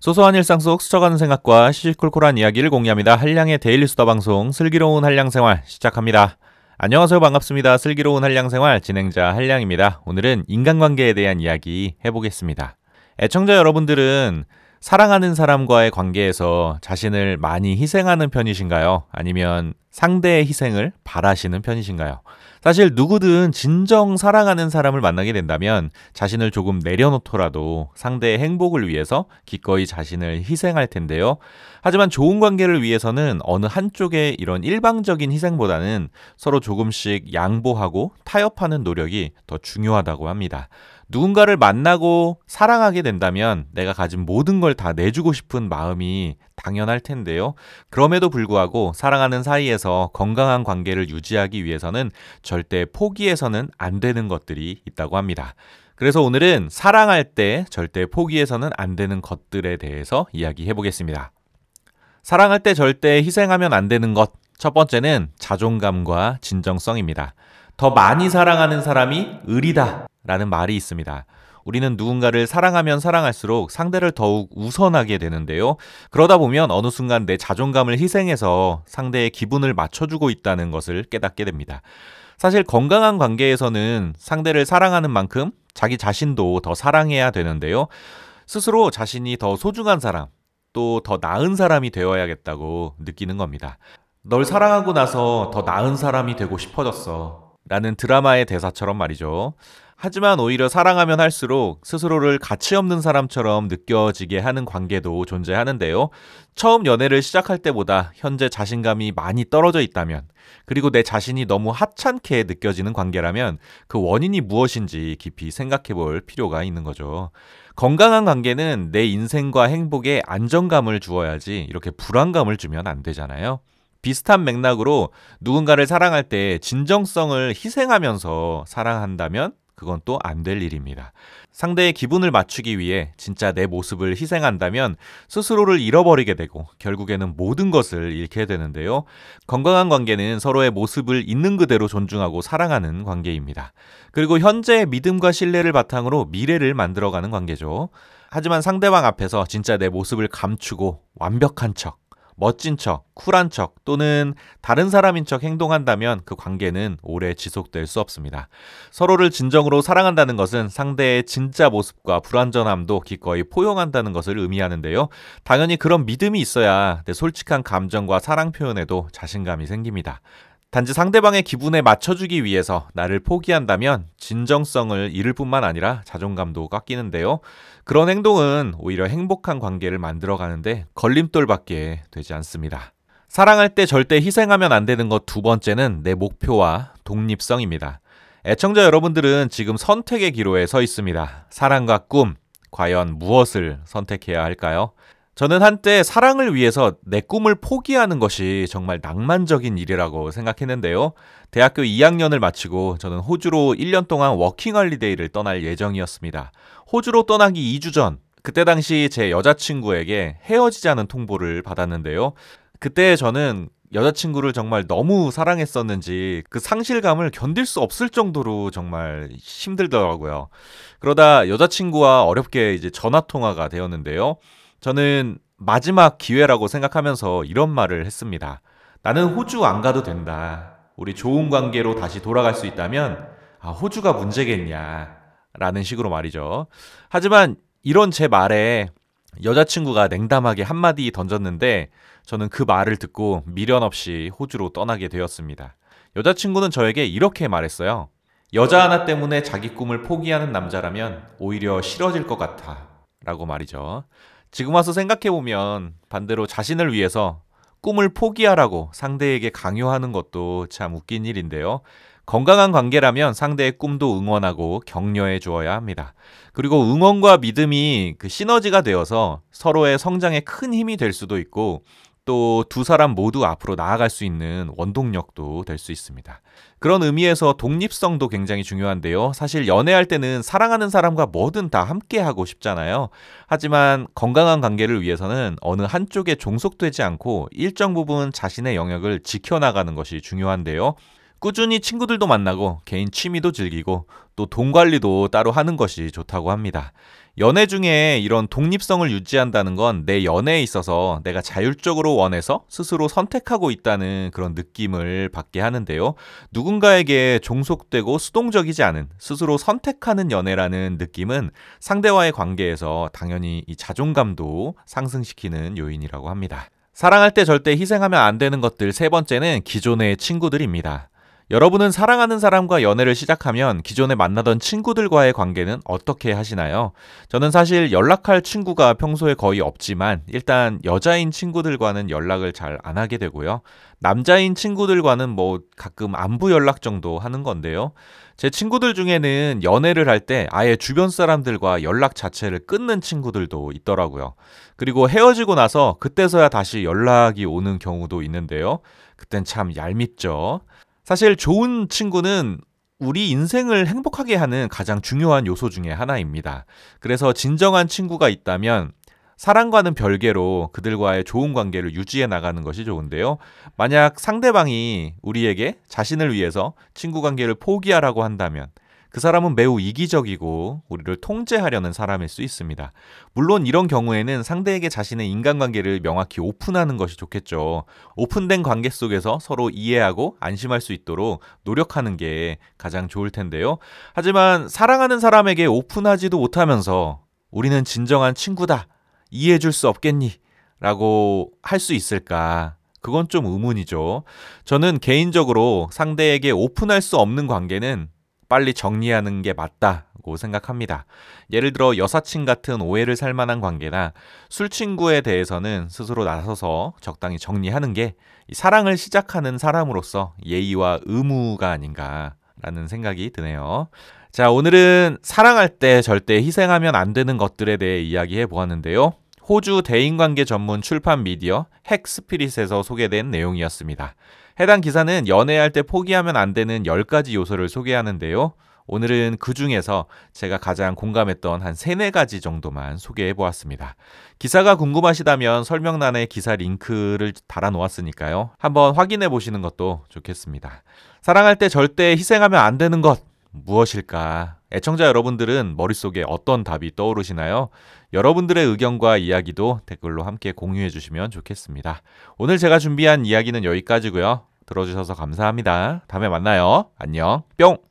소소한 일상 속 스쳐가는 생각과 시시콜콜한 이야기를 공유합니다. 한량의 데일리 수다 방송 슬기로운 한량생활 시작합니다. 안녕하세요. 반갑습니다. 슬기로운 한량생활 진행자 한량입니다. 오늘은 인간관계에 대한 이야기 해보겠습니다. 애청자 여러분들은 사랑하는 사람과의 관계에서 자신을 많이 희생하는 편이신가요? 아니면 상대의 희생을 바라시는 편이신가요? 사실 누구든 진정 사랑하는 사람을 만나게 된다면 자신을 조금 내려놓더라도 상대의 행복을 위해서 기꺼이 자신을 희생할 텐데요. 하지만 좋은 관계를 위해서는 어느 한쪽의 이런 일방적인 희생보다는 서로 조금씩 양보하고 타협하는 노력이 더 중요하다고 합니다. 누군가를 만나고 사랑하게 된다면 내가 가진 모든 걸 다 내주고 싶은 마음이 당연할 텐데요. 그럼에도 불구하고 사랑하는 사이에서 건강한 관계를 유지하기 위해서는 절대 포기해서는 안 되는 것들이 있다고 합니다. 그래서 오늘은 사랑할 때 절대 포기해서는 안 되는 것들에 대해서 이야기해 보겠습니다. 사랑할 때 절대 희생하면 안 되는 것. 첫 번째는 자존감과 진정성입니다. 더 많이 사랑하는 사람이 의리다. 라는 말이 있습니다. 우리는 누군가를 사랑하면 사랑할수록 상대를 더욱 우선하게 되는데요. 그러다 보면 어느 순간 내 자존감을 희생해서 상대의 기분을 맞춰주고 있다는 것을 깨닫게 됩니다. 사실 건강한 관계에서는 상대를 사랑하는 만큼 자기 자신도 더 사랑해야 되는데요. 스스로 자신이 더 소중한 사람, 또 더 나은 사람이 되어야겠다고 느끼는 겁니다. 널 사랑하고 나서 더 나은 사람이 되고 싶어졌어. 라는 드라마의 대사처럼 말이죠. 하지만 오히려 사랑하면 할수록 스스로를 가치 없는 사람처럼 느껴지게 하는 관계도 존재하는데요. 처음 연애를 시작할 때보다 현재 자신감이 많이 떨어져 있다면, 그리고 내 자신이 너무 하찮게 느껴지는 관계라면 그 원인이 무엇인지 깊이 생각해 볼 필요가 있는 거죠. 건강한 관계는 내 인생과 행복에 안정감을 주어야지 이렇게 불안감을 주면 안 되잖아요. 비슷한 맥락으로 누군가를 사랑할 때 진정성을 희생하면서 사랑한다면 그건 또 안 될 일입니다. 상대의 기분을 맞추기 위해 진짜 내 모습을 희생한다면 스스로를 잃어버리게 되고 결국에는 모든 것을 잃게 되는데요. 건강한 관계는 서로의 모습을 있는 그대로 존중하고 사랑하는 관계입니다. 그리고 현재의 믿음과 신뢰를 바탕으로 미래를 만들어가는 관계죠. 하지만 상대방 앞에서 진짜 내 모습을 감추고 완벽한 척, 멋진 척, 쿨한 척 또는 다른 사람인 척 행동한다면 그 관계는 오래 지속될 수 없습니다. 서로를 진정으로 사랑한다는 것은 상대의 진짜 모습과 불완전함도 기꺼이 포용한다는 것을 의미하는데요. 당연히 그런 믿음이 있어야 내 솔직한 감정과 사랑 표현에도 자신감이 생깁니다. 단지 상대방의 기분에 맞춰주기 위해서 나를 포기한다면 진정성을 잃을 뿐만 아니라 자존감도 깎이는데요. 그런 행동은 오히려 행복한 관계를 만들어가는데 걸림돌밖에 되지 않습니다. 사랑할 때 절대 희생하면 안 되는 것 두 번째는 내 목표와 독립성입니다. 애청자 여러분들은 지금 선택의 기로에 서 있습니다. 사랑과 꿈, 과연 무엇을 선택해야 할까요? 저는 한때 사랑을 위해서 내 꿈을 포기하는 것이 정말 낭만적인 일이라고 생각했는데요. 대학교 2학년을 마치고 저는 호주로 1년 동안 워킹 홀리데이를 떠날 예정이었습니다. 호주로 떠나기 2주 전, 그때 당시 제 여자친구에게 헤어지자는 통보를 받았는데요. 그때 저는 여자친구를 정말 너무 사랑했었는지 그 상실감을 견딜 수 없을 정도로 정말 힘들더라고요. 그러다 여자친구와 어렵게 이제 전화 통화가 되었는데요. 저는 마지막 기회라고 생각하면서 이런 말을 했습니다. 나는 호주 안 가도 된다. 우리 좋은 관계로 다시 돌아갈 수 있다면, 아, 호주가 문제겠냐. 라는 식으로 말이죠. 하지만 이런 제 말에 여자친구가 냉담하게 한마디 던졌는데, 저는 그 말을 듣고 미련 없이 호주로 떠나게 되었습니다. 여자친구는 저에게 이렇게 말했어요. 여자 하나 때문에 자기 꿈을 포기하는 남자라면 오히려 싫어질 것 같아. 라고 말이죠. 지금 와서 생각해보면 반대로 자신을 위해서 꿈을 포기하라고 상대에게 강요하는 것도 참 웃긴 일인데요. 건강한 관계라면 상대의 꿈도 응원하고 격려해 주어야 합니다. 그리고 응원과 믿음이 그 시너지가 되어서 서로의 성장에 큰 힘이 될 수도 있고 또 두 사람 모두 앞으로 나아갈 수 있는 원동력도 될 수 있습니다. 그런 의미에서 독립성도 굉장히 중요한데요. 사실 연애할 때는 사랑하는 사람과 뭐든 다 함께 하고 싶잖아요. 하지만 건강한 관계를 위해서는 어느 한쪽에 종속되지 않고 일정 부분 자신의 영역을 지켜나가는 것이 중요한데요. 꾸준히 친구들도 만나고 개인 취미도 즐기고 또 돈 관리도 따로 하는 것이 좋다고 합니다. 연애 중에 이런 독립성을 유지한다는 건 내 연애에 있어서 내가 자율적으로 원해서 스스로 선택하고 있다는 그런 느낌을 받게 하는데요. 누군가에게 종속되고 수동적이지 않은 스스로 선택하는 연애라는 느낌은 상대와의 관계에서 당연히 이 자존감도 상승시키는 요인이라고 합니다. 사랑할 때 절대 희생하면 안 되는 것들 세 번째는 기존의 친구들입니다. 여러분은 사랑하는 사람과 연애를 시작하면 기존에 만나던 친구들과의 관계는 어떻게 하시나요? 저는 사실 연락할 친구가 평소에 거의 없지만 일단 여자인 친구들과는 연락을 잘 안 하게 되고요. 남자인 친구들과는 뭐 가끔 안부 연락 정도 하는 건데요. 제 친구들 중에는 연애를 할 때 아예 주변 사람들과 연락 자체를 끊는 친구들도 있더라고요. 그리고 헤어지고 나서 그때서야 다시 연락이 오는 경우도 있는데요. 그땐 참 얄밉죠. 사실 좋은 친구는 우리 인생을 행복하게 하는 가장 중요한 요소 중에 하나입니다. 그래서 진정한 친구가 있다면 사랑과는 별개로 그들과의 좋은 관계를 유지해 나가는 것이 좋은데요. 만약 상대방이 우리에게 자신을 위해서 친구 관계를 포기하라고 한다면 그 사람은 매우 이기적이고 우리를 통제하려는 사람일 수 있습니다. 물론 이런 경우에는 상대에게 자신의 인간관계를 명확히 오픈하는 것이 좋겠죠. 오픈된 관계 속에서 서로 이해하고 안심할 수 있도록 노력하는 게 가장 좋을 텐데요. 하지만 사랑하는 사람에게 오픈하지도 못하면서 우리는 진정한 친구다. 이해해 줄 수 없겠니? 라고 할 수 있을까? 그건 좀 의문이죠. 저는 개인적으로 상대에게 오픈할 수 없는 관계는 빨리 정리하는 게 맞다고 생각합니다. 예를 들어 여사친 같은 오해를 살 만한 관계나 술 친구에 대해서는 스스로 나서서 적당히 정리하는 게 사랑을 시작하는 사람으로서 예의와 의무가 아닌가 라는 생각이 드네요. 자, 오늘은 사랑할 때 절대 희생하면 안 되는 것들에 대해 이야기해 보았는데요. 호주 대인관계 전문 출판 미디어 핵스피릿에서 소개된 내용이었습니다. 해당 기사는 연애할 때 포기하면 안 되는 10가지 요소를 소개하는데요. 오늘은 그 중에서 제가 가장 공감했던 한 3, 4가지 정도만 소개해 보았습니다. 기사가 궁금하시다면 설명란에 기사 링크를 달아 놓았으니까요. 한번 확인해 보시는 것도 좋겠습니다. 사랑할 때 절대 희생하면 안 되는 것 무엇일까? 애청자 여러분들은 머릿속에 어떤 답이 떠오르시나요? 여러분들의 의견과 이야기도 댓글로 함께 공유해 주시면 좋겠습니다. 오늘 제가 준비한 이야기는 여기까지고요. 들어주셔서 감사합니다. 다음에 만나요. 안녕. 뿅!